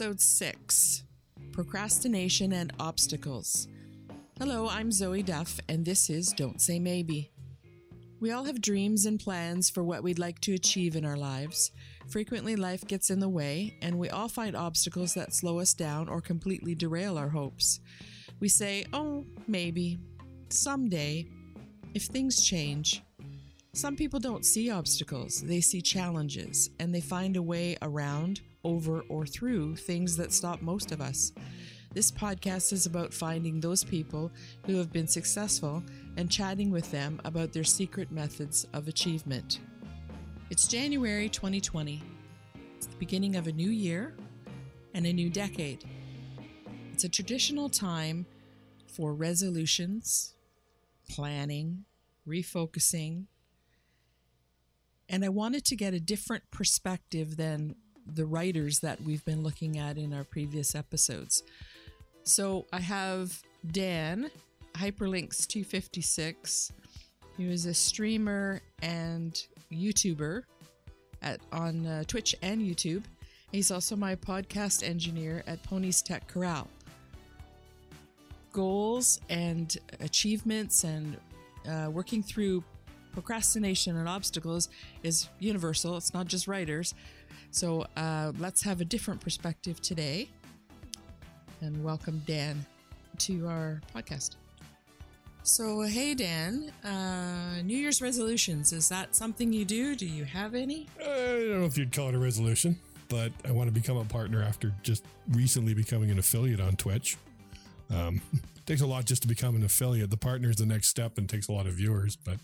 Episode 6 Procrastination and Obstacles. Hello, I'm Zoe Duff, and this is Don't Say Maybe. We all have dreams and plans for what we'd like to achieve in our lives. Frequently, life gets in the way, and we all find obstacles that slow us down or completely derail our hopes. We say, oh, maybe, someday, if things change. Some people don't see obstacles, they see challenges, and they find a way around, over, or through things that stop most of us. This podcast is about finding those people who have been successful and chatting with them about their secret methods of achievement. It's January 2020. It's the beginning of a new year and a new decade. It's a traditional time for resolutions, planning, refocusing, and I wanted to get a different perspective than the writers that we've been looking at in our previous episodes. So I have Dan, Hyperlynx256, who is a streamer and YouTuber at on uh, Twitch and YouTube. He's also my podcast engineer at Ponies Tech Corral. Goals and achievements and uh, working through procrastination and obstacles is universal. It's not just writers. So uh, let's have a different perspective today. And welcome Dan to our podcast. So, hey, Dan, uh, New Year's resolutions, is that something you do? Do you have any? I don't know if you'd call it a resolution, but I want to become a partner after just recently becoming an affiliate on Twitch. Um, takes a lot just to become an affiliate. The partner is the next step and takes a lot of viewers, but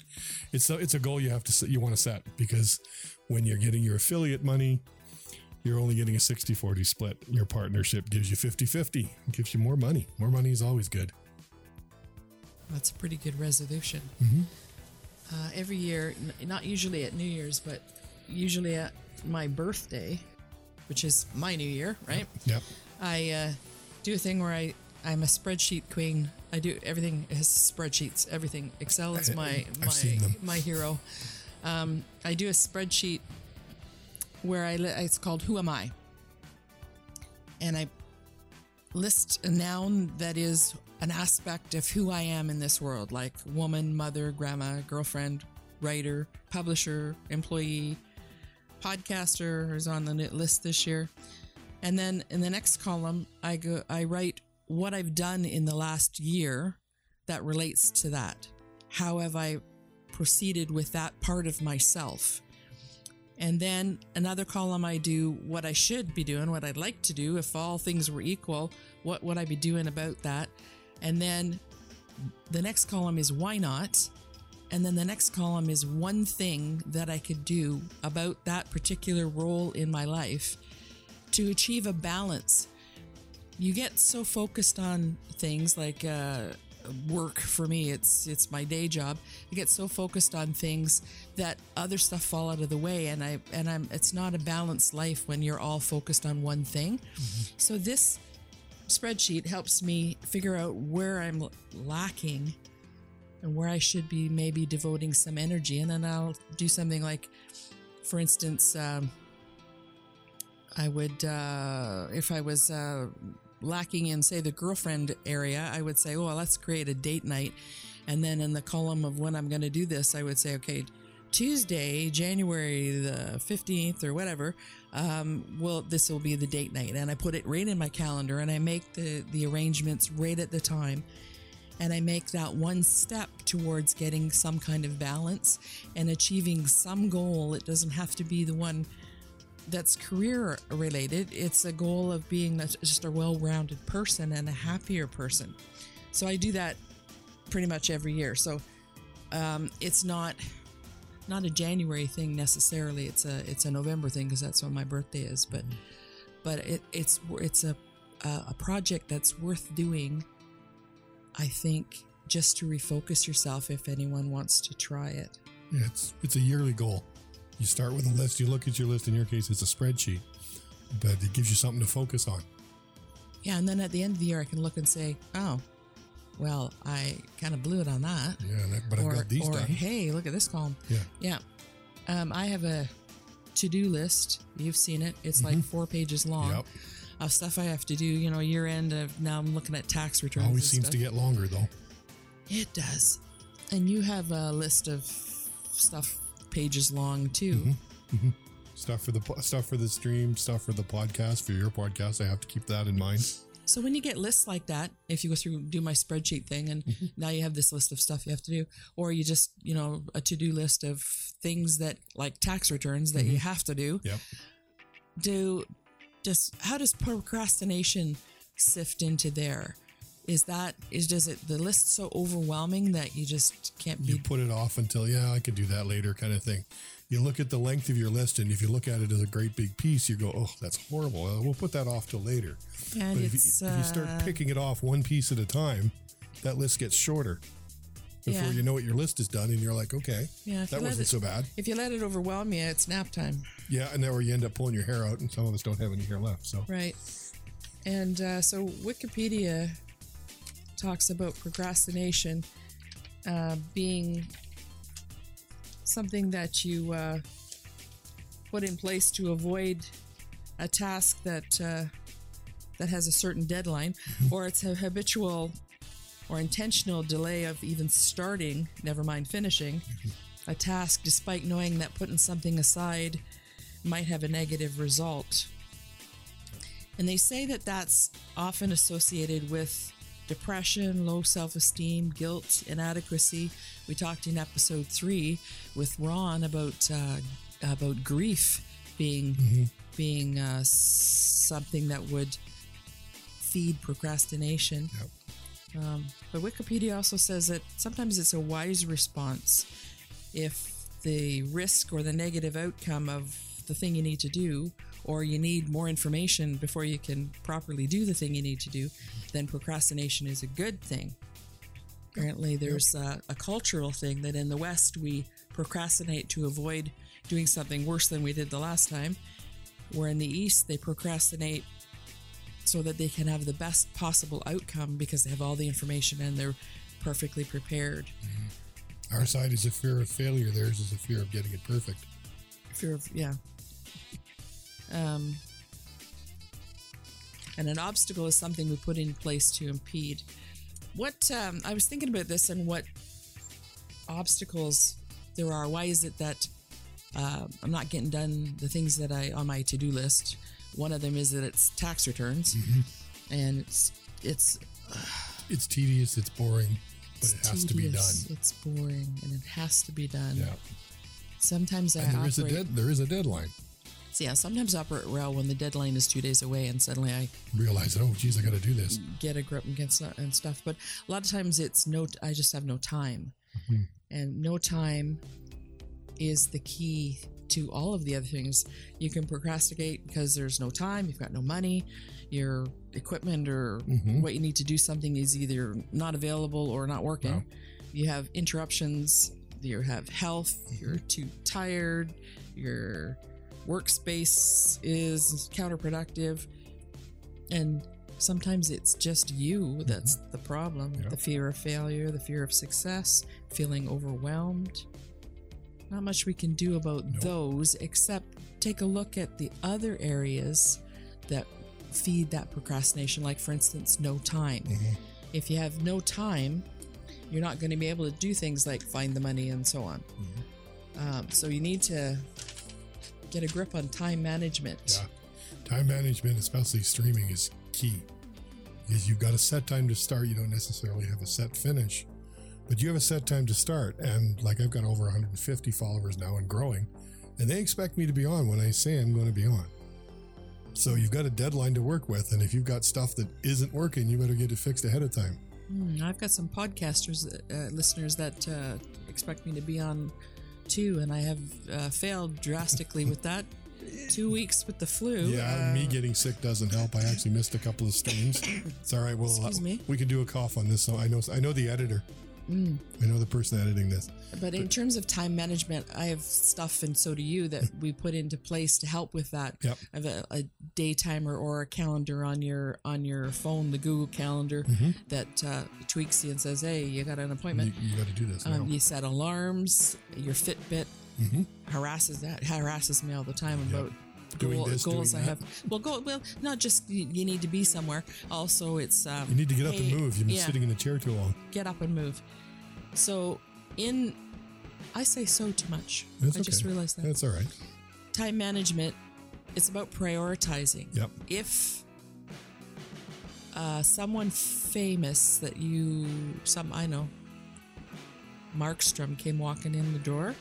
it's a, it's a goal you have to you want to set because when you're getting your affiliate money, you're only getting a 60 40 split. Your partnership gives you 50 50, gives you more money. More money is always good. That's a pretty good resolution. Uh, every year, n- not usually at New Year's, but usually at my birthday, which is my New Year, right? Yep. I uh, do a thing where I I'm a spreadsheet queen. I do everything is spreadsheets. Everything Excel is my my my hero. Um, I do a spreadsheet where I li- it's called Who Am I, and I list a noun that is an aspect of who I am in this world, like woman, mother, grandma, girlfriend, writer, publisher, employee, podcaster is on the list this year. And then in the next column, I go I write what I've done in the last year that relates to that. How have I proceeded with that part of myself? And then another column I do what I should be doing, what I'd like to do if all things were equal, what would I be doing about that? And then the next column is why not? And then the next column is one thing that I could do about that particular role in my life to achieve a balance. You get so focused on things like uh, work for me it's it's my day job. I get so focused on things that other stuff fall out of the way and i and i'm it's not a balanced life when you're all focused on one thing. So this spreadsheet helps me figure out where i'm lacking and where i should be maybe devoting some energy. And then i'll do something like for instance um, i would uh, if i was uh, lacking in say the girlfriend area i would say well, let's create a date night. And then in the column of when i'm going to do this i would say okay tuesday january the 15th or whatever um, well this will be the date night. And i put it right in my calendar and i make the the arrangements right at the time. And I make that one step towards getting some kind of balance and achieving some goal. It doesn't have to be the one that's career related. It's a goal of being just a well rounded person and a happier person. So I do that pretty much every year. So um, it's not not a January thing necessarily. It's a it's a November thing because that's when my birthday is. But but it, it's it's a a project that's worth doing. I think just to refocus yourself if anyone wants to try it. Yeah, it's it's a yearly goal. You start with a list. You look at your list. In your case, it's a spreadsheet, but it gives you something to focus on. Yeah, and then at the end of the year, I can look and say, "Oh, well, I kind of blew it on that." Yeah, that, but I've got these or done. hey, look at this column. Yeah, Yeah, um, I have a to-do list. You've seen it. It's like four pages long. Yep. of stuff I have to do. You know, year end. Of now I'm looking at tax returns. Always seems stuff. to get longer though. It does. And you have a list of stuff pages long too. Mm-hmm. Mm-hmm. Stuff for the stuff for the stream, stuff for the podcast, for your podcast. I have to keep that in mind. So when you get lists like that, if you go through do my spreadsheet thing and mm-hmm. now you have this list of stuff you have to do, or you just, you know, a to-do list of things that like tax returns that you have to do, Yep. do just how does procrastination sift into there? Is that is does it the list so overwhelming that you just can't You put it off until yeah, I could do that later, kind of thing. You look at the length of your list, and if you look at it as a great big piece, you go, "Oh, that's horrible. Uh, We'll put that off till later." and But if you, if you start uh, picking it off one piece at a time, that list gets shorter. Before Yeah. you know what your list is done, and you're like, "Okay, Yeah, that wasn't it- so bad." if you let it overwhelm you, it's nap time. Yeah, and then where you end up pulling your hair out, and some of us don't have any hair left. So Right. And uh, so Wikipedia talks about procrastination uh, being something that you uh, put in place to avoid a task that uh, that has a certain deadline, or it's a habitual or intentional delay of even starting, never mind finishing, a task, despite knowing that putting something aside might have a negative result. And they say that that's often associated with depression, low self esteem, guilt, inadequacy. We talked in episode three with Ron about uh, about grief being being uh, something that would feed procrastination. Yep. Um, but Wikipedia also says that sometimes it's a wise response if the risk or the negative outcome of the thing you need to do, or you need more information before you can properly do the thing you need to do, then procrastination is a good thing. Apparently, there's a, a cultural thing that in the West we procrastinate to avoid doing something worse than we did the last time, where in the East they procrastinate so that they can have the best possible outcome because they have all the information and they're perfectly prepared. Mm-hmm. our side is a fear of failure. Theirs is a fear of getting it perfect. fear of yeah um and an obstacle is something we put in place to impede. What um, i was thinking about this and what obstacles there are. Why is it that uh, i'm not getting done the things that i on my to-do list? One of them is that it's tax returns. And it's it's It's tedious. It's boring, but it's it has to be done. it's boring and it has to be done. Yeah, sometimes i and there is a dead, there is a deadline. So, yeah, sometimes I operate well when the deadline is two days away, and suddenly I Realize, oh, geez, I got to do this. get a grip and get stu- and stuff. But a lot of times it's no, I just have no time, mm-hmm. and no time is the key to all of the other things. You can procrastinate because there's no time, you've got no money, your equipment or mm-hmm. what you need to do something is either not available or not working. Wow. You have interruptions. You have health. You're too tired. Your workspace is counterproductive. And sometimes it's just you that's mm-hmm. the problem. Yeah. The fear of failure, the fear of success, feeling overwhelmed. Not much we can do about Nope. those except take a look at the other areas that feed that procrastination, like, for instance, no time. Mm-hmm. If you have no time, you're not going to be able to do things like find the money and so on. Mm-hmm. Um, so you need to get a grip on time management. Yeah. Time management, especially streaming, is key because you've got a set time to start. You don't necessarily have a set finish, but you have a set time to start. And like I've got over 150 followers now and growing, and they expect me to be on when I say I'm going to be on. So you've got a deadline to work with, and if you've got stuff that isn't working, you better get it fixed ahead of time. Hmm, I've got some podcasters, uh, listeners that uh, expect me to be on too, and I have uh, failed drastically with that. Two weeks with the flu. Yeah, uh, me getting sick doesn't help. I actually missed a couple of streams. It's all right. Well, Excuse me? we can do a cough on this. So I know I know the editor. Mm. I know the person editing this. But in terms of time management, I have stuff, and so do you, that we put into place to help with that. Yep. I have a, a day timer or a calendar on your on your phone, the Google Calendar, Mm-hmm. that uh, tweaks you and says, "Hey, you got an appointment." you got to do this. Um, you set alarms. Your Fitbit Mm-hmm. harasses that harasses me all the time about Doing goal- this, goals I that. have. Well, go well. Not just you, you need to be somewhere. Also, it's um, You need to get up and move. You've been yeah, sitting in the chair too long. Get up and move. So, in I say so too much. That's I just realized that That's all right. time management. It's about prioritizing. Yep. If uh, someone famous that you some I know, Markstrom came walking in the door,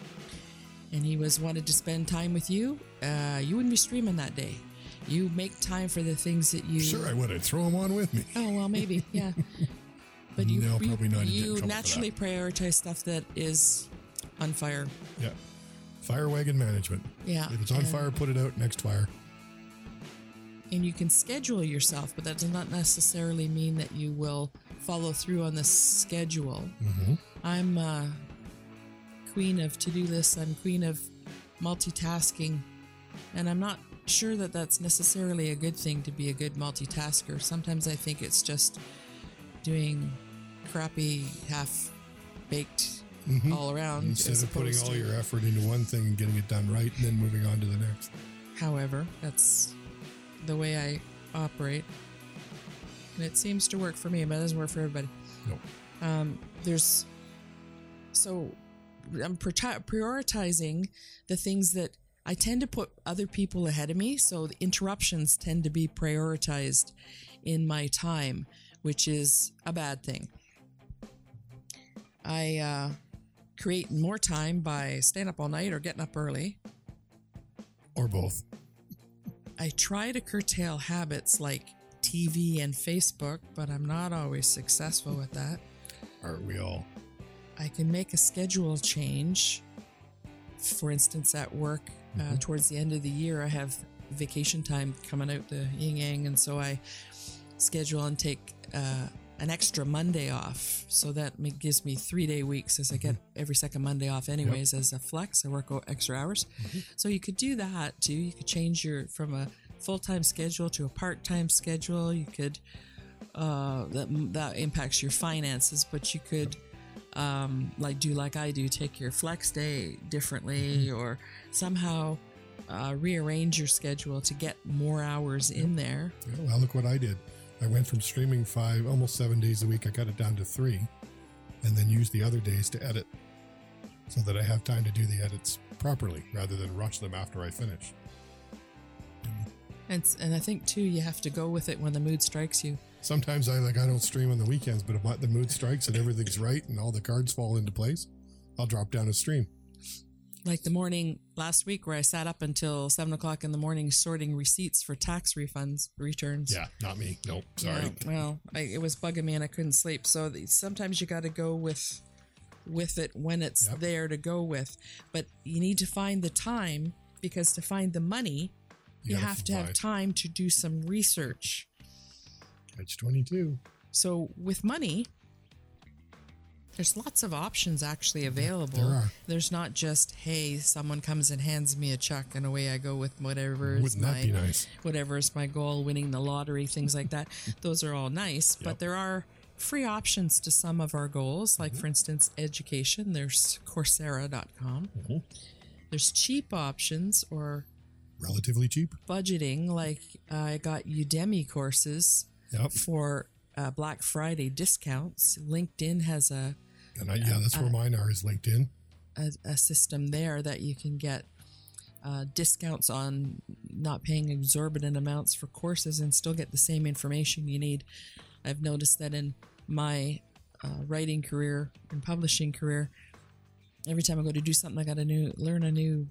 and he was wanted to spend time with you, uh, you wouldn't be streaming that day. You make time for the things that you. Sure, I would. I'd throw them on with me. Oh well, maybe yeah. But you, No, probably not. You'd get in You naturally prioritize stuff that is on fire. Yeah. Fire wagon management. Yeah. If it's on fire, put it out next fire. and you can schedule yourself, but that does not necessarily mean that you will follow through on the schedule. Mm-hmm. I'm uh, queen of to do lists. I'm queen of multitasking, and I'm not sure that that's necessarily a good thing to be a good multitasker. Sometimes I think it's just doing crappy, half baked all around. Mm-hmm. Instead of putting all to- your effort into one thing and getting it done right and then moving on to the next. However, that's the way I operate. And it seems to work for me, but it doesn't work for everybody. No. Um, there's so I'm prioritizing the things that I tend to put other people ahead of me. So the interruptions tend to be prioritized in my time, which is a bad thing. I uh, create more time by staying up all night or getting up early. Or both. I try to curtail habits like TV and Facebook, but I'm not always successful with that. Aren't we all? I can make a schedule change. For instance, at work, uh, towards the end of the year, I have vacation time coming out the yin yang, and so I schedule and take uh, an extra Monday off. So that gives me three day weeks as I get every second Monday off, anyways, as a flex. I work extra hours. So you could do that too. You could change your from a full time schedule to a part time schedule. You could uh, that that impacts your finances, but you could um, like do like I do, take your flex day differently, or somehow uh, rearrange your schedule to get more hours in there. Yeah, well, look what I did. I went from streaming five, almost seven days a week. I got it down to three, and then used the other days to edit, so that I have time to do the edits properly rather than rush them after I finish. And and I think too, you have to go with it when the mood strikes you. Sometimes I like I don't stream on the weekends, but if the mood strikes and everything's right and all the cards fall into place, I'll drop down a stream. Like the morning last week, where I sat up until seven o'clock in the morning sorting receipts for tax refunds returns. Yeah, not me. Nope, sorry. Yeah, well, I, it was bugging me and I couldn't sleep. So the, sometimes you got to go with with it when it's Yep. there to go with. But you need to find the time because to find the money, You you, have to have time to do some research. Catch twenty two. So with money, there's lots of options actually available. there. There's not just hey, someone comes and hands me a check and away I go with whatever is my nice? whatever is my goal, winning the lottery, things like that. Those are all nice, Yep. but there are free options to some of our goals. Like, for instance, education. There's Coursera.com. Mm-hmm. There's cheap options or Relatively cheap. budgeting. Like, I got Udemy courses Yep. for uh, Black Friday discounts. LinkedIn has a, And I, yeah, that's where Uh, mine are. Is LinkedIn. a, a system there that you can get uh, discounts on not paying exorbitant amounts for courses and still get the same information you need. I've noticed that in my uh, writing career and publishing career, every time I go to do something, I got to new learn a new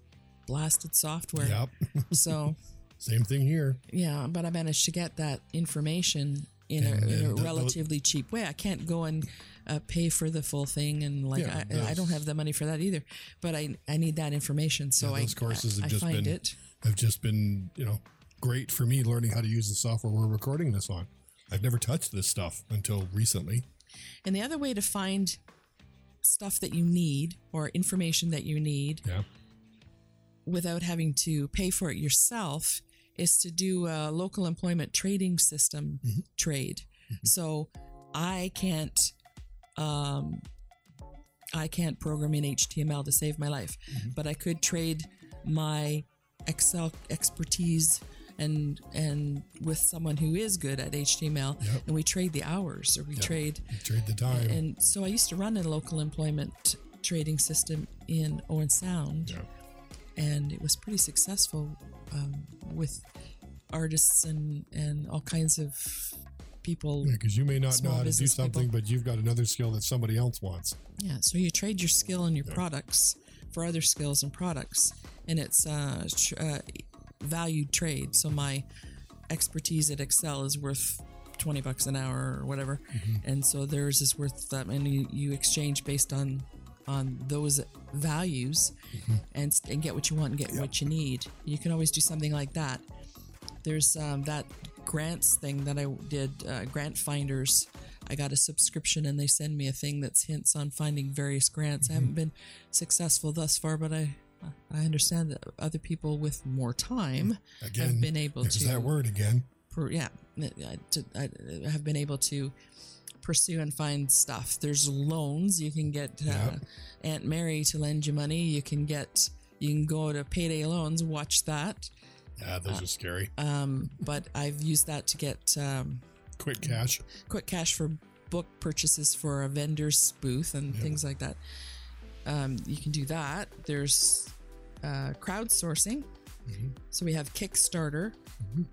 blasted software. Yep. So Same thing here. yeah, but I managed to get that information in, And a, in a the- relatively cheap way. I can't go and uh, pay for the full thing, and like Yeah, I, I don't have the money for that either. But I I need that information, so Yeah, I those courses I, have I just find been it. have just been you know great for me learning how to use the software we're recording this on. I've never touched this stuff until recently. And the other way to find stuff that you need or information that you need Yeah. without having to pay for it yourself is to do a local employment trading system mm-hmm. trade. Mm-hmm. So I can't um I can't program in HTML to save my life, mm-hmm. but I could trade my Excel expertise and and with someone who is good at HTML, Yep. and we trade the hours or we trade. You trade the time. And so I used to run a local employment trading system in Owen Sound, yeah. And it was pretty successful um, with artists and and all kinds of people. Because you may not know how to do something, people. but you've got another skill that somebody else wants. Yeah, so you trade your skill and your products for other skills and products, and it's uh, tr- uh, valued trade. So my expertise at Excel is worth twenty bucks an hour or whatever, and so theirs is worth that, and you, you exchange based on on those values, and and get what you want and get what you need. You can always do something like that. There's um, that grants thing that I did, uh, Grant Finders. I got a subscription and they send me a thing that's hints on finding various grants. I haven't been successful thus far, but I I understand that other people with more time Again, have been able to that word again. per, yeah, to, I have been able to pursue and find stuff. There's loans. You can get uh, Yeah. Aunt Mary to lend you money. You can get, you can go to payday loans, watch that. Yeah, those are scary. Um, but I've used that to get um, Quick cash. quick cash for book purchases for a vendor's booth and things like that. Um, you can do that. There's uh, crowdsourcing. So we have Kickstarter,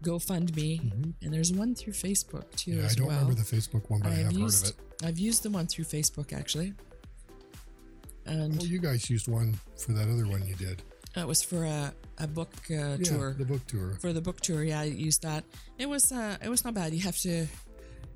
GoFundMe, and there's one through Facebook too Yeah, I don't well. remember the Facebook one, but I, have used, heard of it. I've used the one through Facebook actually, and Well, you guys used one for that other one you did. it was for a, a book uh, Yeah, tour. the book tour. For the book tour, yeah, I used that. It was uh, it was not bad. You have to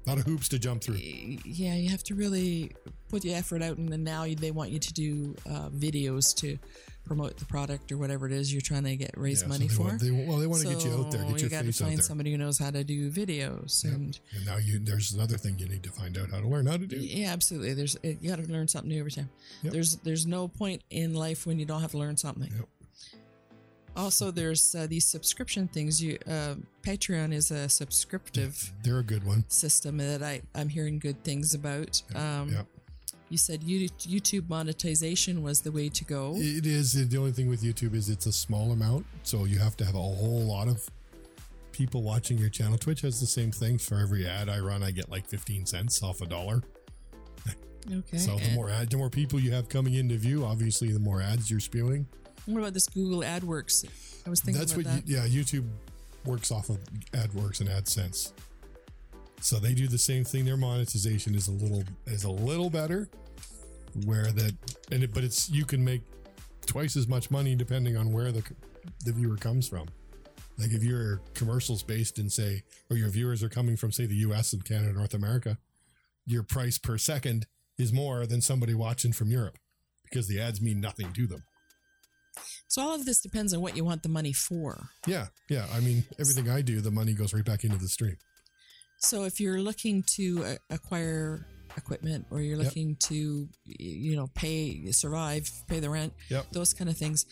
A lot of hoops to jump through. yeah, you have to really put your effort out, and then now they want you to do uh, videos to promote the product or whatever it is you're trying to get raise Yeah, so money they for. Want, they, well, they want to get you out there, So get your you gotta face out find somebody who knows how to do videos, and And now you, there's another thing you need to find out how to learn how to do. yeah, absolutely. There's you got to learn something new every time. Yep. There's there's no point in life when you don't have to learn something. Yep. Also, there's uh, these subscription things. You uh, Patreon is a subscriptive They're a good one. system that I I'm hearing good things about. Um, yeah. You said YouTube monetization was the way to go. It is. The only thing with YouTube is it's a small amount. So you have to have a whole lot of people watching your channel. Twitch has the same thing. For every ad I run, I get like 15 cents off a dollar. Okay. So the more ad, the more people you have coming into view, obviously, the more ads you're spewing. What about this Google AdWords? I was thinking That's about what, that. You, yeah, YouTube works off of AdWords and AdSense. So they do the same thing. Their monetization is a little is a little better, where that and it, but it's you can make twice as much money depending on where the the viewer comes from. Like if your commercials based in say, or your viewers are coming from say the U.S. and Canada, North America, your price per second is more than somebody watching from Europe because the ads mean nothing to them. So all of this depends on what you want the money for. Yeah, yeah. I mean, everything I do, the money goes right back into the stream. So if you're looking to uh, acquire equipment or you're Yep. looking to you know pay survive pay the rent Yep. those kind of things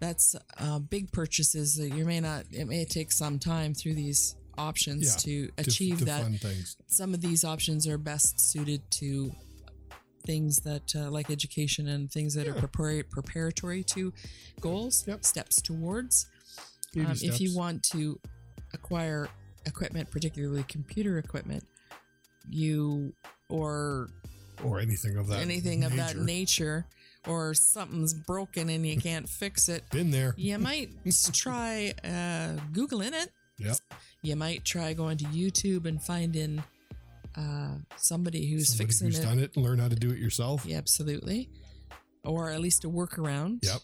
that's uh, big purchases that you may not it may take some time through these options Yeah, to to- achieve to that fund things. some of these options are best suited to things that uh, like education and things that are prepar- preparatory to goals Yep. steps towards um, if you want to acquire equipment particularly computer equipment you or or anything of that, anything of that nature. nature or something's broken and you can't fix it Been there. you might try uh, googling it Yep. you might try going to youtube and finding uh, somebody who's Somebody fixing who's it done it and learn how to do it yourself. yeah absolutely or at least a workaround Yep.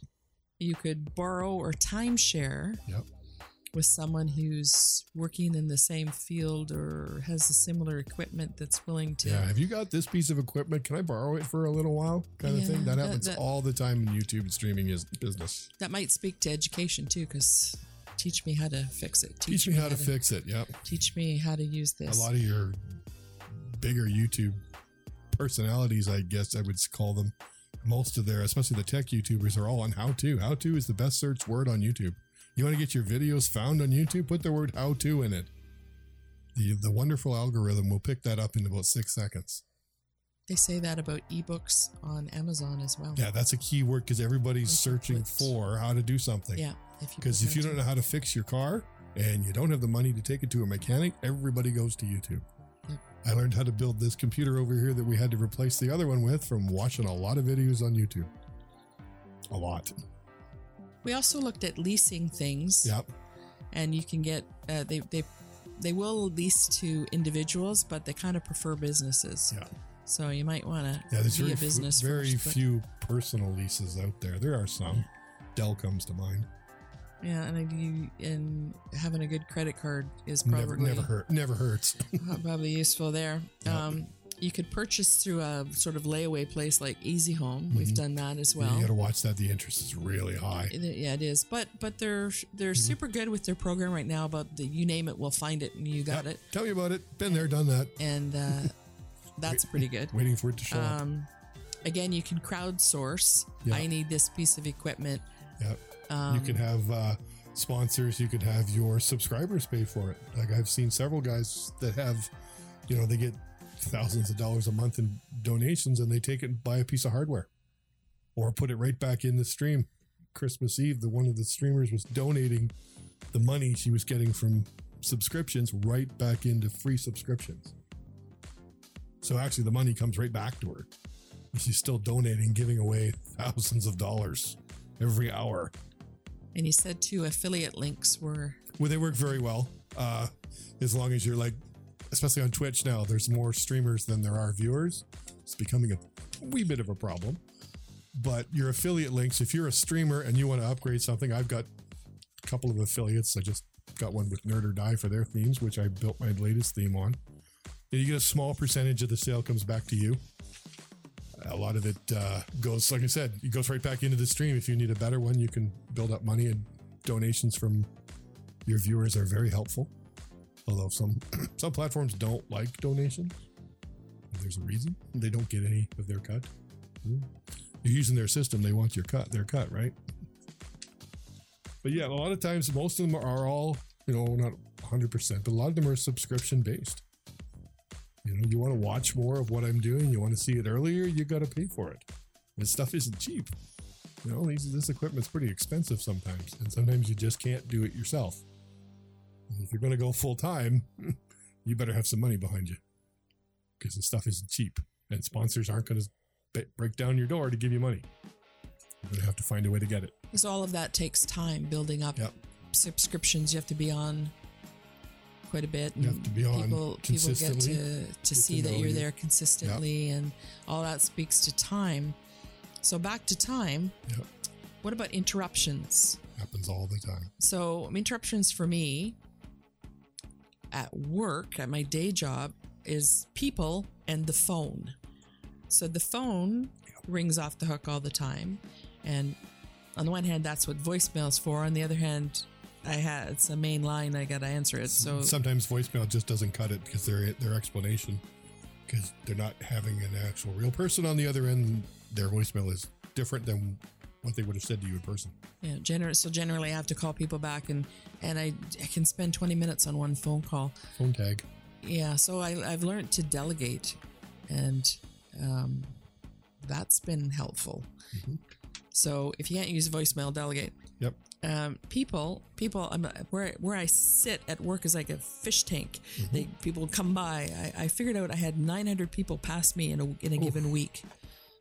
you could borrow or timeshare Yep. with someone who's working in the same field or has a similar equipment that's willing to Yeah. Have you got this piece of equipment? Can I borrow it for a little while? Kind of thing. That that- happens that- all the time in YouTube and streaming is business. that might speak to education too because teach me how to fix it Teach me how to fix it. Yep. teach me how to use this. A lot of your bigger YouTube personalities, I guess I would call them, most of their, especially the tech YouTubers, are all on how to. How to is the best search word on YouTube. You want to get your videos found on YouTube? Put the word how to in it. The, the wonderful algorithm will pick that up in about six seconds. They say that about ebooks on Amazon as well. Yeah, that's a key word because everybody's searching for how to do something. Yeah. If you Because if you don't know how to fix your car and you don't have the money to take it to a mechanic, everybody goes to YouTube. I learned how to build this computer over here that we had to replace the other one with from watching a lot of videos on YouTube. A lot. we also looked at leasing things. Yep. and you can get uh, they they they will lease to individuals, but they kind of prefer businesses. Yeah. So you might want to Yeah, there's be very, a business very first, but- few personal leases out there. There are some. Dell comes to mind. Yeah, and I do, and having a good credit card is probably never hurt. Never hurts. probably useful there. Yeah. Um, you could purchase through a sort of layaway place like Easy Home. We've Mhm. done that as well. you got to watch that. The interest is really high. Yeah, it is. But but they're they're Mm-hmm. super good with their program right now. About the you name it, we'll find it, and you got Yep. it, Tell me about it. Been there, done that. and uh, that's pretty good. Waiting for it to show up. Um, again, you can crowdsource. Yeah. I need this piece of equipment. Yep. Um, you can have uh, sponsors. You could have your subscribers pay for it. Like I've seen several guys that have, you know, they get thousands of dollars a month in donations and they take it and buy a piece of hardware or put it right back in the stream. Christmas Eve, the one of the streamers was donating the money she was getting from subscriptions right back into free subscriptions. So actually, the money comes right back to her. She's still donating, giving away thousands of dollars every hour. And you said too, affiliate links were Well, they work very well. Uh, as long as you're like, especially on Twitch now, there's more streamers than there are viewers. It's becoming a wee bit of a problem. But your affiliate links, if you're a streamer and you want to upgrade something, I've got a couple of affiliates. I just got one with Nerd or Die for their themes, which I built my latest theme on. You get a small percentage of the sale comes back to you. A lot of it uh, goes, like I said, it goes right back into the stream. If you need a better one, you can build up money and donations from your viewers are very helpful. Although some some platforms don't like donations. There's a reason they don't get any of their cut. Hmm. You're using their system; they want your cut, their cut, right? But yeah, a lot of times, most of them are all you know not 100, percent but a lot of them are subscription based. You know, you want to watch more of what I'm doing, you want to see it earlier, you got to pay for it. This stuff isn't cheap. You know, these, this equipment's pretty expensive sometimes, and sometimes you just can't do it yourself. If you're going to go full time, you better have some money behind you because the stuff isn't cheap, and sponsors aren't going to break down your door to give you money. You're going to have to find a way to get it. because all of that takes time building up Yep. subscriptions. You have to be on quite a bit. You have to be on people, people get to to get see to that you're you. there consistently, and all that speaks to time. So back to time. Yep. What about interruptions? Happens all the time. So interruptions for me at work, at my day job, is people and the phone. So the phone rings off the hook all the time. And on the one hand, that's what voicemail is for. On the other hand, I had it's a main line. I got to answer it. So Sometimes voicemail just doesn't cut it because their their explanation, because they're not having an actual real person on the other end. Their voicemail is different than what they would have said to you in person. yeah, gener- so generally, I have to call people back, and and I I can spend twenty minutes on one phone call. Phone tag. Yeah, so I, I've learned to delegate, and um, that's been helpful. Mhm. So if you can't use voicemail, delegate. Yep. Um, people, people, I'm, where where I sit at work is like a fish tank. They people come by. I, I figured out I had 900 people pass me in a in a given week,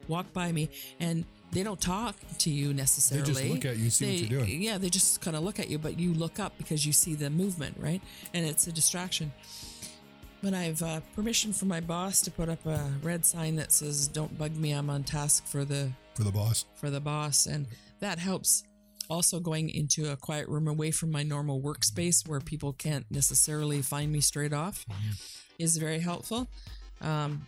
walk by me, and they don't talk to you necessarily. They just look at you, see what you're doing. Yeah, they just kind of look at you, but you look up because you see the movement, right? And it's a distraction. But I've uh, permission from my boss to put up a red sign that says "Don't bug me. I'm on task for the for the boss. for the boss," and that helps. Also, going into a quiet room away from my normal workspace where people can't necessarily find me straight off is very helpful. Um,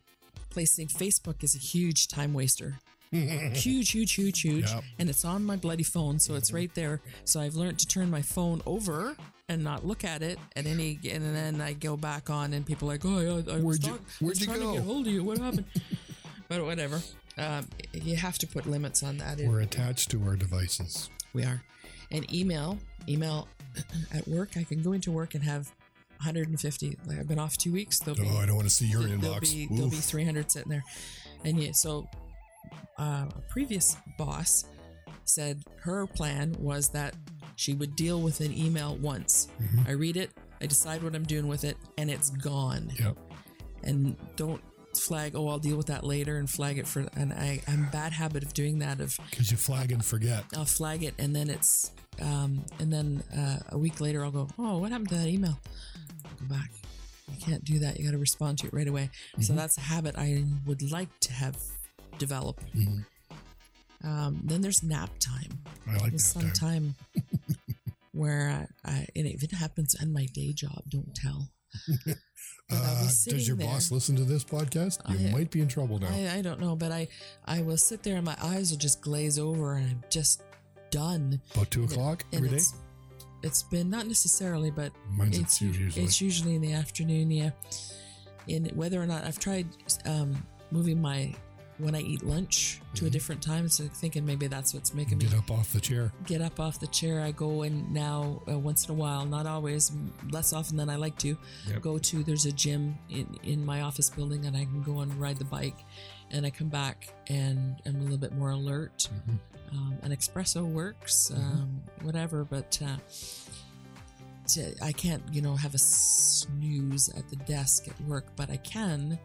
placing Facebook is a huge time waster. huge, huge, huge, huge. Yep. And it's on my bloody phone, so it's right there. So I've learned to turn my phone over and not look at it at any, and then I go back on, and people are like, "Oh, I, I was, Where'd you- talk- where'd was you trying go?" to get hold of you. What happened?" but whatever. Um, you have to put limits on that. We're attached to our devices. We are. And email, email at work, I can go into work and have 150. Like I've been off two weeks. There'll be, Oh, I don't want to see your there'll inbox. be there'll be 300 sitting there, and yeah. So uh, a previous boss said her plan was that she would deal with an email once. Mhm. I read it, I decide what I'm doing with it, and it's gone. Yep. And don't flag. Oh, I'll deal with that later, and flag it for. And I I'm bad habit of doing that. Of Because you flag and forget. I'll flag it, and then it's um, and then uh, a week later I'll go, oh, what happened to that email? I'll go back. You can't do that. You got to respond to it right away. So that's a habit I would like to have developed. Mhm. Um, then there's nap time. I like There's that some time. time where I, I and if it happens in my day job, don't tell. But I'll be Uh, does your there. boss listen to this podcast? You I- might be in trouble now. I, I don't know, but I I will sit there and my eyes will just glaze over and I'm just done. About two o'clock And every day. it's it's been not necessarily, but Mine's it's usually. it's usually in the afternoon. Yeah, in whether or not I've tried um, moving my when I eat lunch to a Mhm. different time, so thinking maybe that's what's making me Get up off the chair. get up off the chair. I go and now uh, once in a while, not always, less often than I like to, Yep. go to. There's a gym in in my office building, and I can go and ride the bike. And I come back and I'm a little bit more alert. Mhm. Um, an espresso works, Mhm. um, whatever, but. Uh, to- I can't, you know, have a snooze at the desk at work, but I can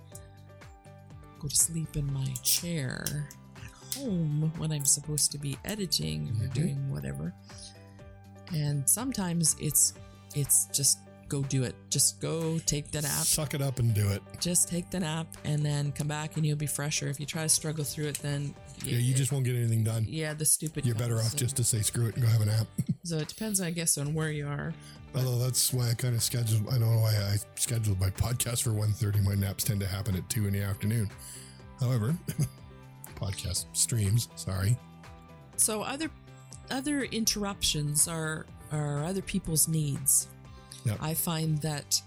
go to sleep in my chair at home when I'm supposed to be editing or Mhm. doing whatever. And sometimes it's it's just go do it. Just go take the nap. Suck it up and do it. Just take the nap and then come back and you'll be fresher. If you try to struggle through it, then Yeah, you just won't get anything done. yeah, the stupid. You're better off just to say screw it and go have a nap. So it depends, I guess, on where you are. Although that's why I kind of scheduled. I don't know why I scheduled my podcast for 1.30. My naps tend to happen at two in the afternoon. However, podcast streams. Sorry. So other other interruptions are are other people's needs. Yep. I find that,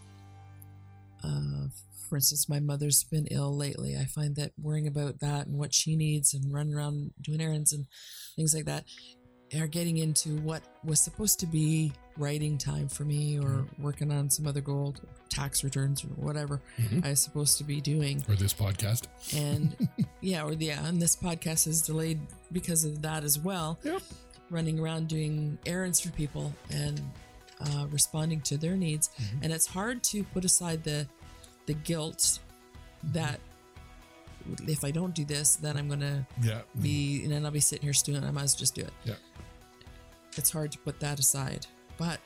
uh, for instance, my mother's been ill lately. I find that worrying about that and what she needs and running around doing errands and things like that are getting into what was supposed to be writing time for me or working on some other goal, tax returns or whatever Mhm. I was supposed to be doing Or this podcast. and yeah or yeah and this podcast is delayed because of that as well Yep. running around doing errands for people and uh, responding to their needs Mhm. and it's hard to put aside the the guilt that if i don't do this then i'm gonna Yeah. be and then i'll be sitting here stewing i might as well just do it Yeah. it's hard to put that aside but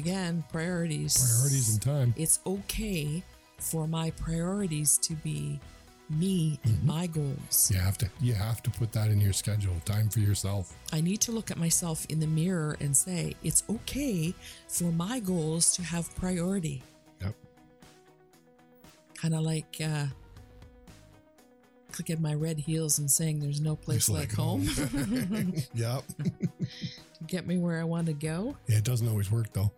again priorities Priorities and time. it's okay for my priorities to be me and Mhm. my goals. You have to. You have to put that in your schedule. Time for yourself. I need to look at myself in the mirror and say, it's okay for my goals to have priority. Kind of like uh, clicking my red heels and saying, there's no place Just like, home. yep. get me where I want to go. Yeah, it doesn't always work though,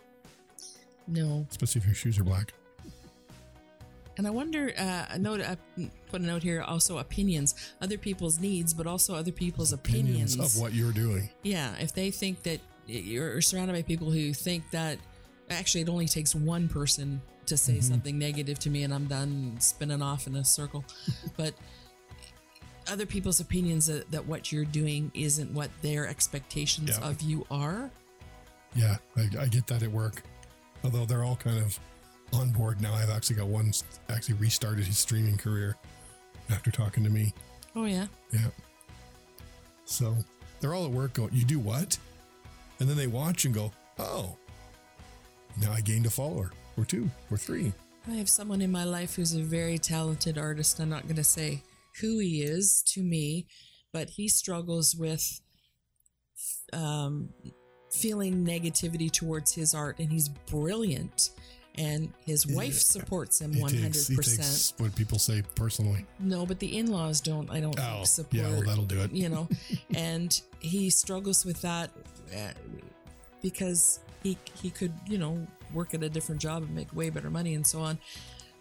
No. especially if your shoes are black. And I wonder, uh, a note, I put a note here also opinions, other people's needs, but also other people's opinions. of what you're doing. Yeah, if they think that you're surrounded by people who think that actually it only takes one person to say Mhm. something negative to me and I'm done spinning off in a circle. but other people's opinions that, that what you're doing isn't what their expectations Yeah. of you are. Yeah, I, I get that at work. Although they're all kind of on board now. I've actually got one actually restarted his streaming career after talking to me. Oh, yeah. Yeah. So they're all at work going, You do what? And then they watch and go, Oh, now I gained a follower or two or three. I have someone in my life who's a very talented artist. I'm not going to say who he is to me, but he struggles with um, feeling negativity towards his art, and he's brilliant. And his Yeah. wife supports him one hundred percent. what people say personally. No, but the in-laws don't. I don't Oh, support. yeah, well, that'll do it. You know, and he struggles with that uh, because he he could you know work at a different job and make way better money and so on,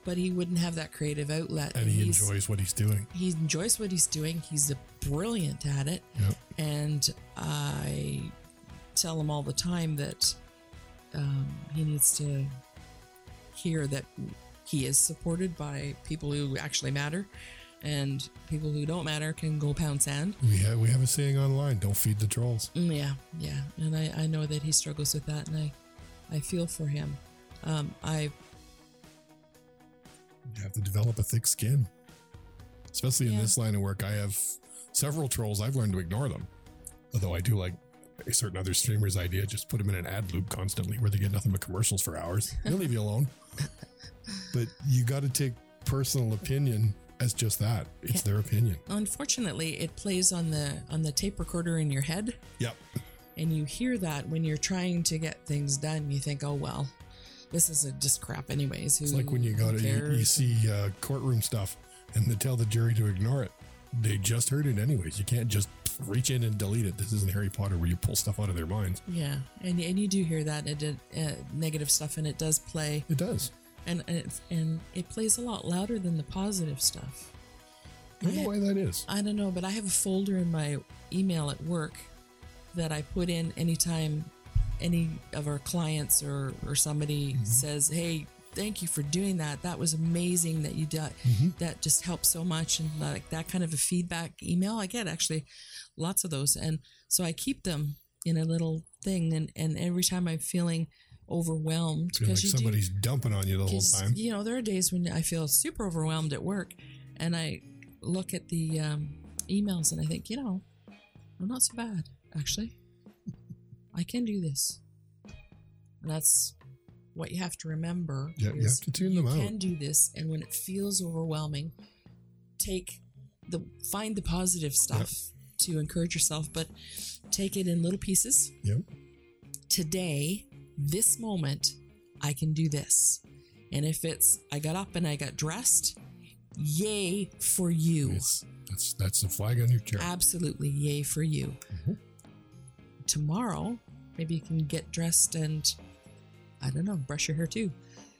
but he wouldn't have that creative outlet. And he enjoys what he's doing. he enjoys what he's doing. He's a brilliant at it, Yep. and I tell him all the time that um, he needs to hear that he is supported by people who actually matter, and people who don't matter can go pound sand. We have we have a saying online: "Don't feed the trolls." Mm, Yeah, yeah, and I, I know that he struggles with that, and I I feel for him. Um, I You have to develop a thick skin, especially in this line of work. I have several trolls. I've learned to ignore them, although I do like a certain other streamers' idea: just put them in an ad loop constantly, where they get nothing but commercials for hours. They'll leave you alone. But you got to take personal opinion as just that. It's Yeah. their opinion. unfortunately it plays on the on the tape recorder in your head, Yep. and you hear that when you're trying to get things done. You think, oh well, this is a, just crap anyways. Who, It's like when you go to you, you see uh, courtroom stuff and they tell the jury to ignore it. They just heard it anyways. You can't just reach in and delete it. This isn't Harry Potter where you pull stuff out of their minds. Yeah, and and you do hear that it did, uh, negative stuff, and it does play, It does. And and it, and it plays a lot louder than the positive stuff. I don't know why that is. I don't know, but I have a folder in my email at work that I put in anytime any of our clients or or somebody mm-hmm. says, "Hey, thank you for doing that. That was amazing that you did. Mm-hmm. That just helped so much." And like that kind of a feedback email, I get actually lots of those, and so I keep them in a little thing. And and every time I'm feeling overwhelmed Feel like because do somebody's dumping on you the whole time. You know, there are days when I feel super overwhelmed at work, and I look at the um, emails and I think, you know, I'm not so bad actually. I can do this. And that's what you have to remember. Yeah, you have to tune them out. You can do this, and when it feels overwhelming, take the find the positive stuff to encourage yourself, but take it in little pieces Yep. today, this moment, I can do this. And if it's I got up and I got dressed, yay for you. It's, that's that's the flag on your chair. Absolutely yay for you. Mhm. Tomorrow, maybe you can get dressed and I don't know, brush your hair too.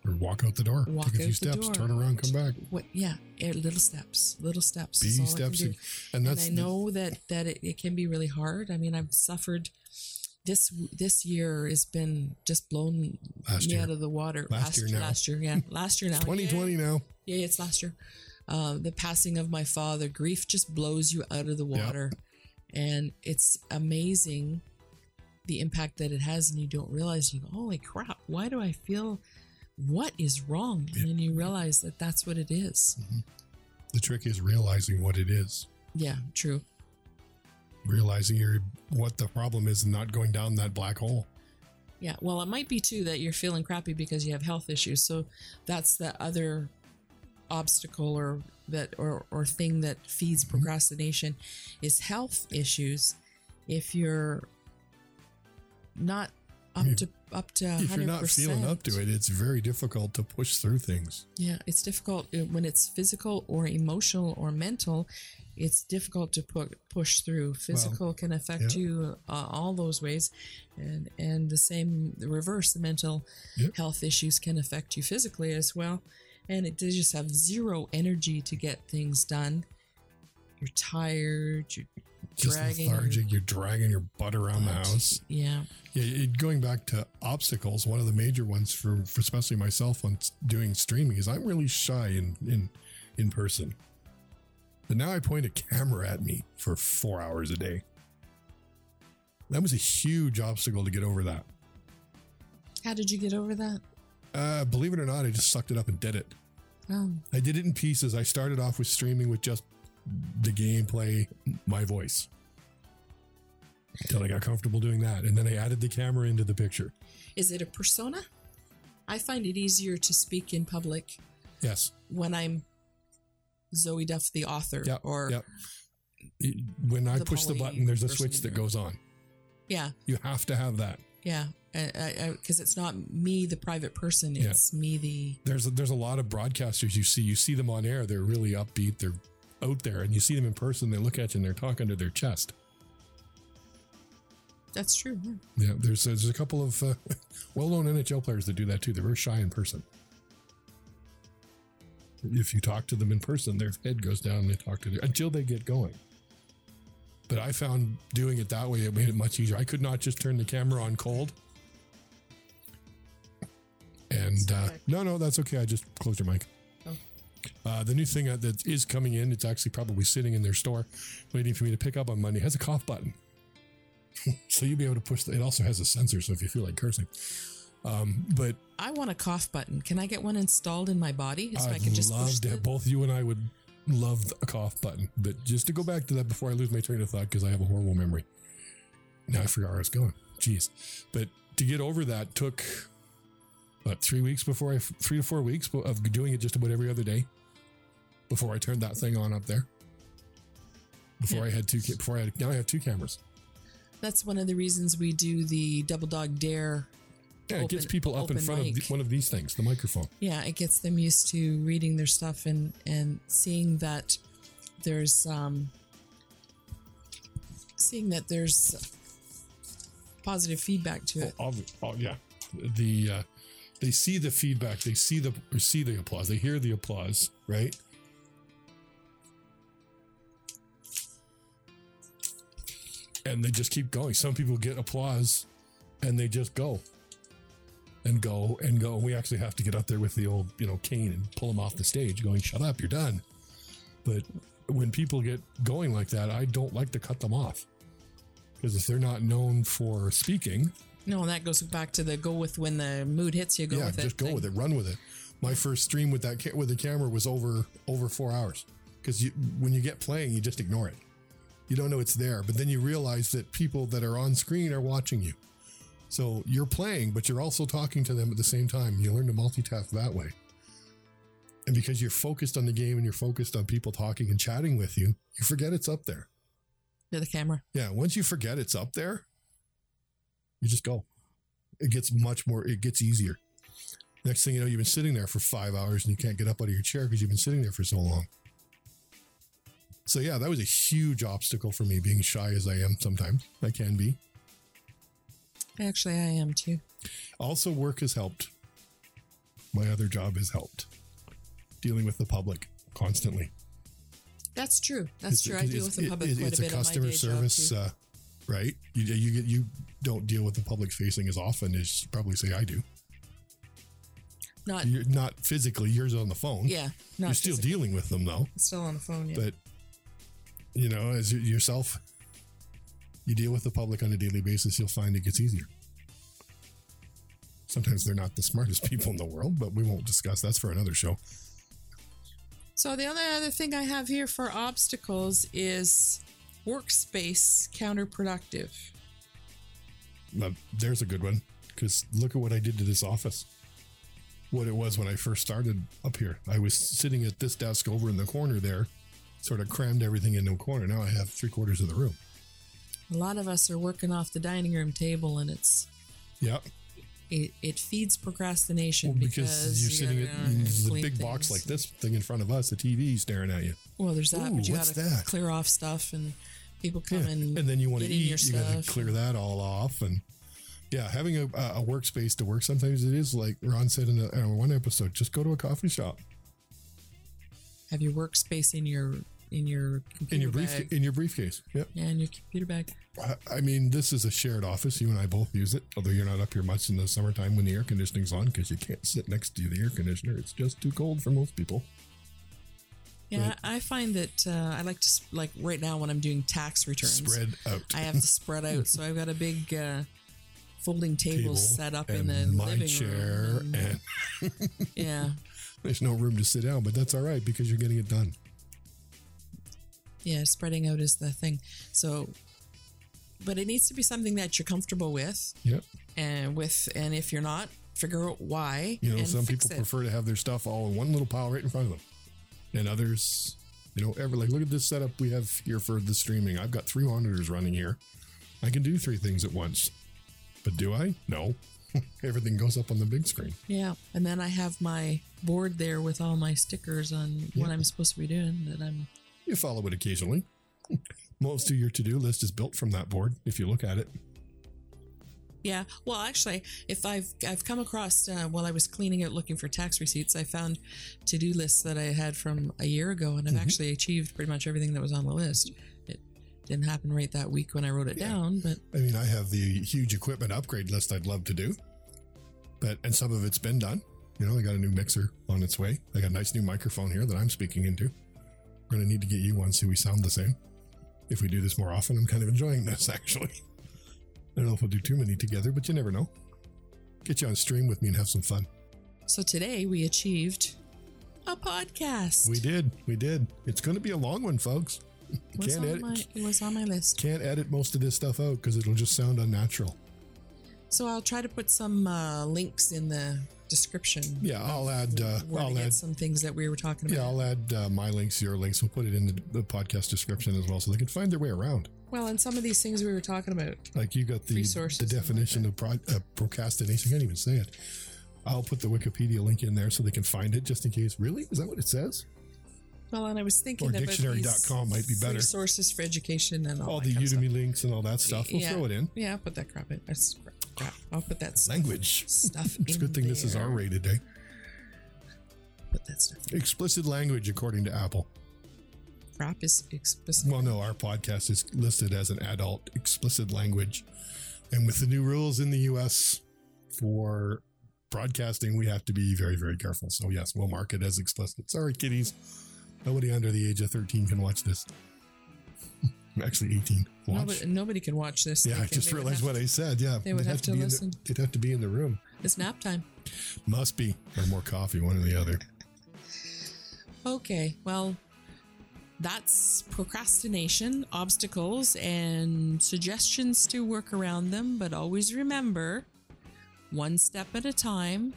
Or walk out the door. Walk take a few steps, door. turn around, come back. What yeah, eh, little steps. Little steps. Baby all I can steps. And, and that's and I the- know that that it, it can be really hard. I mean, I've suffered this this year has been just blown Last me year. out of the water. Last year now. Last year, yeah, last year now. 2020 now. Yeah, it's last year. Uh, the passing of my father, grief just blows you out of the Yep. water, and it's amazing the impact that it has, and you don't realize. You go, holy crap! Why do I feel? What is wrong? Yeah. And then you realize that that's what it is. The trick is realizing what it is. Yeah, true. Realizing your what the problem is and not going down that black hole. Yeah, well, it might be too that you're feeling crappy because you have health issues. So that's the other obstacle or that or or thing that feeds Mm-hmm. procrastination is health issues. If you're not up to up to 100%, If you're not feeling up to it, it's very difficult to push through things. Yeah, it's difficult uh, when it's physical or emotional or mental. It's difficult to pu- push through. Physical can affect yeah. you uh, all those ways, and and the same the reverse. The mental Yep. health issues can affect you physically as well, and it does just have zero energy to get things done. You're tired. You're Just dragging. your lethargic. You're dragging your butt around the house. Yeah, Yeah, it, going back to obstacles, one of the major ones for, for especially myself on doing streaming is I'm really shy in in in person. But now I point a camera at me for four hours a day. That was a huge obstacle to get over that. how did you get over that? Uh, believe it or not, I just sucked it up and did it. Oh, I did it in pieces. I started off with streaming with just the gameplay, my voice. Until I got comfortable doing that. And then I added the camera into the picture. is it a persona? I find it easier to speak in public Yes. when I'm Zoe Duff, the author, Yep. or yep. When I The push the button, there's a switch that goes on. yeah, You have to have that. yeah, because it's not me, the private person. Yeah. It's me, the There's a, there's a lot of broadcasters you see. You see them on air. They're really upbeat. They're out there, and you see them in person. They look at you and they're talking to their chest. that's true. Yeah. Yeah, there's there's a couple of uh, well-known NHL players that do that too. They're very shy in person. If you talk to them in person, their head goes down and they talk to their until they get going. But I found doing it that way it made it much easier. I could not just turn the camera on cold and uh, no, no, that's okay. I just closed your mic. Oh. Uh, the new thing that is coming in, it's actually probably sitting in their store, waiting for me to pick up on Monday, has a cough button. so you'll be able to push. The, it also has a sensor, so if you feel like cursing. Um, but I want a cough button. Can I get one installed in my body so I I'd can just push love the. Both you and I would love a cough button. But just to go back to that before I lose my train of thought, because I have a horrible memory. Now I forgot where I was going. Jeez. But to get over that took what three weeks before I three to four weeks of doing it just about every other day before I turned that thing on up there. Before Yeah. I had two, before I had now I have two cameras. That's one of the reasons we do the double dog dare. Yeah, it gets people up in front of mic. the, one of these things, the microphone. Yeah, it gets them used to reading their stuff and and seeing that there's um seeing that there's positive feedback to it. Oh, oh yeah, the uh, they see the feedback, they see the or see the applause, they hear the applause, right? And they just keep going. Some people get applause, and they just go, and go and go. We actually have to get up there with the old, you know, cane and pull them off the stage, going, "Shut up, you're done." But when people get going like that, I don't like to cut them off because if they're not known for speaking, No, and that goes back to the go with when the mood hits you. Go yeah, with it. just go thing. with it, run with it. My first stream with that ca- with the camera was over over four hours because you, when you get playing, you just ignore it. You don't know it's there, but then you realize that people that are on screen are watching you. So you're playing, but you're also talking to them at the same time. You learn to multitask that way. And because you're focused on the game and you're focused on people talking and chatting with you, you forget it's up there. to the camera. Yeah, once you forget it's up there, you just go. It gets much more, it gets easier. Next thing you know, you've been sitting there for five hours and you can't get up out of your chair because you've been sitting there for so long. So, yeah, that was a huge obstacle for me being shy as I am sometimes. I can be. Actually, I am too. Also, work has helped. My other job has helped. Dealing with the public constantly. That's true. That's It's- true. I deal it's- with the public it- quite a bit a customer my day service, uh, right? You you get you don't deal with the public facing as often as you probably say I do. Not You're not physically. Yours on the phone. yeah. You're still physically. dealing with them though. still on the phone. Yeah. But you know, as yourself, you deal with the public on a daily basis. You'll find it gets easier. Sometimes they're not the smartest people in the world, but we won't discuss. That's for another show. So the other other thing I have here for obstacles is workspace counterproductive. Now, there's a good one because look at what I did to this office. What it was when I first started up here. I was sitting at this desk over in the corner there, sort of crammed everything into a corner. Now I have three quarters of the room. A lot of us are working off the dining room table, and it's Yeah, it, it feeds procrastination well, because, because, you're you sitting gotta, at clean big box like this thing in front of us, the TV staring at you. Well, there's that, Ooh, but you what's gotta that? clear off stuff, and people come Yeah. and and then you want to get in your eat, you got to clear that all off. And yeah, having a, a workspace to work sometimes it is like Ron said in, a, in one episode, just go to a coffee shop have your workspace in your in your computer in your brief bag. in your briefcase. Yep. yeah, in your computer bag. I- mean, this is a shared office. You and I both use it, although you're not up here much in the summertime when the air conditioning's on because you can't sit next to the air conditioner. It's just too cold for most people. Yeah, Right. I find that uh, I like to s- like right now when I'm doing tax returns. Spread out. I have to spread out, so I've got a big uh, folding table, Table set up in the my living chair, room. and yeah, there's no room to sit down, but that's all right because you're getting it done. Yeah, spreading out is the thing. So, but it needs to be something that you're comfortable with, Yep. and with, and if you're not, figure out why. You know, some people it. prefer to have their stuff all in one little pile right in front of them, and others, you know, ever like look at this setup we have here for the streaming. I've got three monitors running here. I can do three things at once, but do I? No. Everything goes up on the big screen. Yeah, and then I have my board there with all my stickers on what I'm supposed to be doing. That I'm You follow it occasionally. Most of your to-do list is built from that board. If you look at it, Yeah, well, actually, if I've I've come across uh, while I was cleaning out looking for tax receipts, I found to do lists that I had from a year ago, and I've Mm-hmm. actually achieved pretty much everything that was on the list. It didn't happen right that week when I wrote it down, but I mean, I have the huge equipment upgrade list I'd love to do, but and some of it's been done. You know, I got a new mixer on its way. I got a nice new microphone here that I'm speaking into. We're going to need to get you one so we sound the same. If we do this more often, I'm kind of enjoying this actually. I don't know if we'll do too many together, but you never know. Get you on stream with me and have some fun. So today we achieved a podcast. We did. We did. It's going to be a long one, folks. was Can't on edit, my, it was on my list. can't edit most of this stuff out because it'll just sound unnatural. So I'll try to put some uh, links in the description. Yeah, I'll add. Uh, I'll add. some things that we were talking about. Yeah. I'll add uh, my links, your links. We'll put it in the, the podcast description as well, so they can find their way around. Well, and some of these things we were talking about. Like you got the Resources the and like definition of pro, uh, procrastination. I can't even say it. I'll put the Wikipedia link in there so they can find it just in case. Really, is that what it says? Well, and I was thinking Or dictionary.com might be better. Resources for education and all, All that the of stuff. Udemy links and all that stuff. We'll yeah. throw it in. Yeah, I'll put that crap in. That's crap. I'll put that Language. stuff It's a good thing this is. R rated, eh? Put that stuff. In. Explicit language according to Apple. Crap is explicit. Well, no, our podcast is listed as an adult explicit language. And with the new rules in the US for broadcasting, we have to be very, very careful. So, yes, we'll mark it as explicit. Sorry, kiddies. Nobody under the age of 13 can watch this. Actually, 18. Watch. Nobody, nobody can watch this. yeah, I just realized have- what I said. Yeah. they would they'd have to be in the- listen. they'd have to be in the room. It's nap time. Must be. Or more coffee, one or the other. Okay, well, that's procrastination, obstacles, and suggestions to work around them. But always remember one step at a time.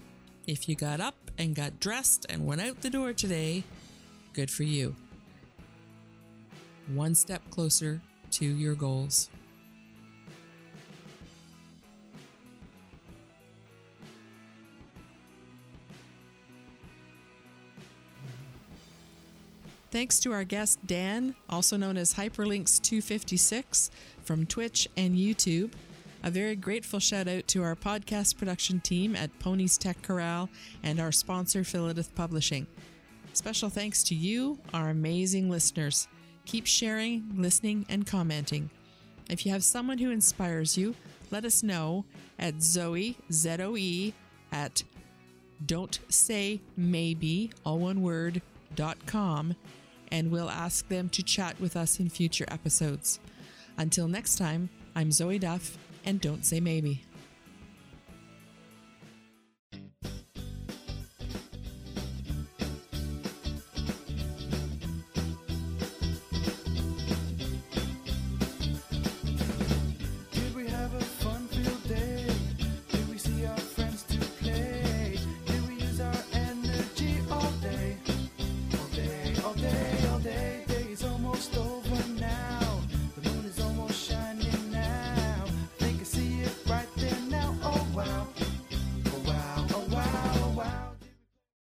If you got up and got dressed and went out the door today, good for you. One step closer to your goals. Thanks to our guest Dan, also known as Hyperlynx256 from Twitch and YouTube. A very grateful shout out to our podcast production team at Ponies Tech Corral and our sponsor, Filidh Publishing. Special thanks to you, our amazing listeners. Keep sharing, listening, and commenting. If you have someone who inspires you, let us know at Zoe, Z O E, at don't say maybe, all one word, dot com, and we'll ask them to chat with us in future episodes. Until next time, I'm Zoe Duff, and don't say maybe.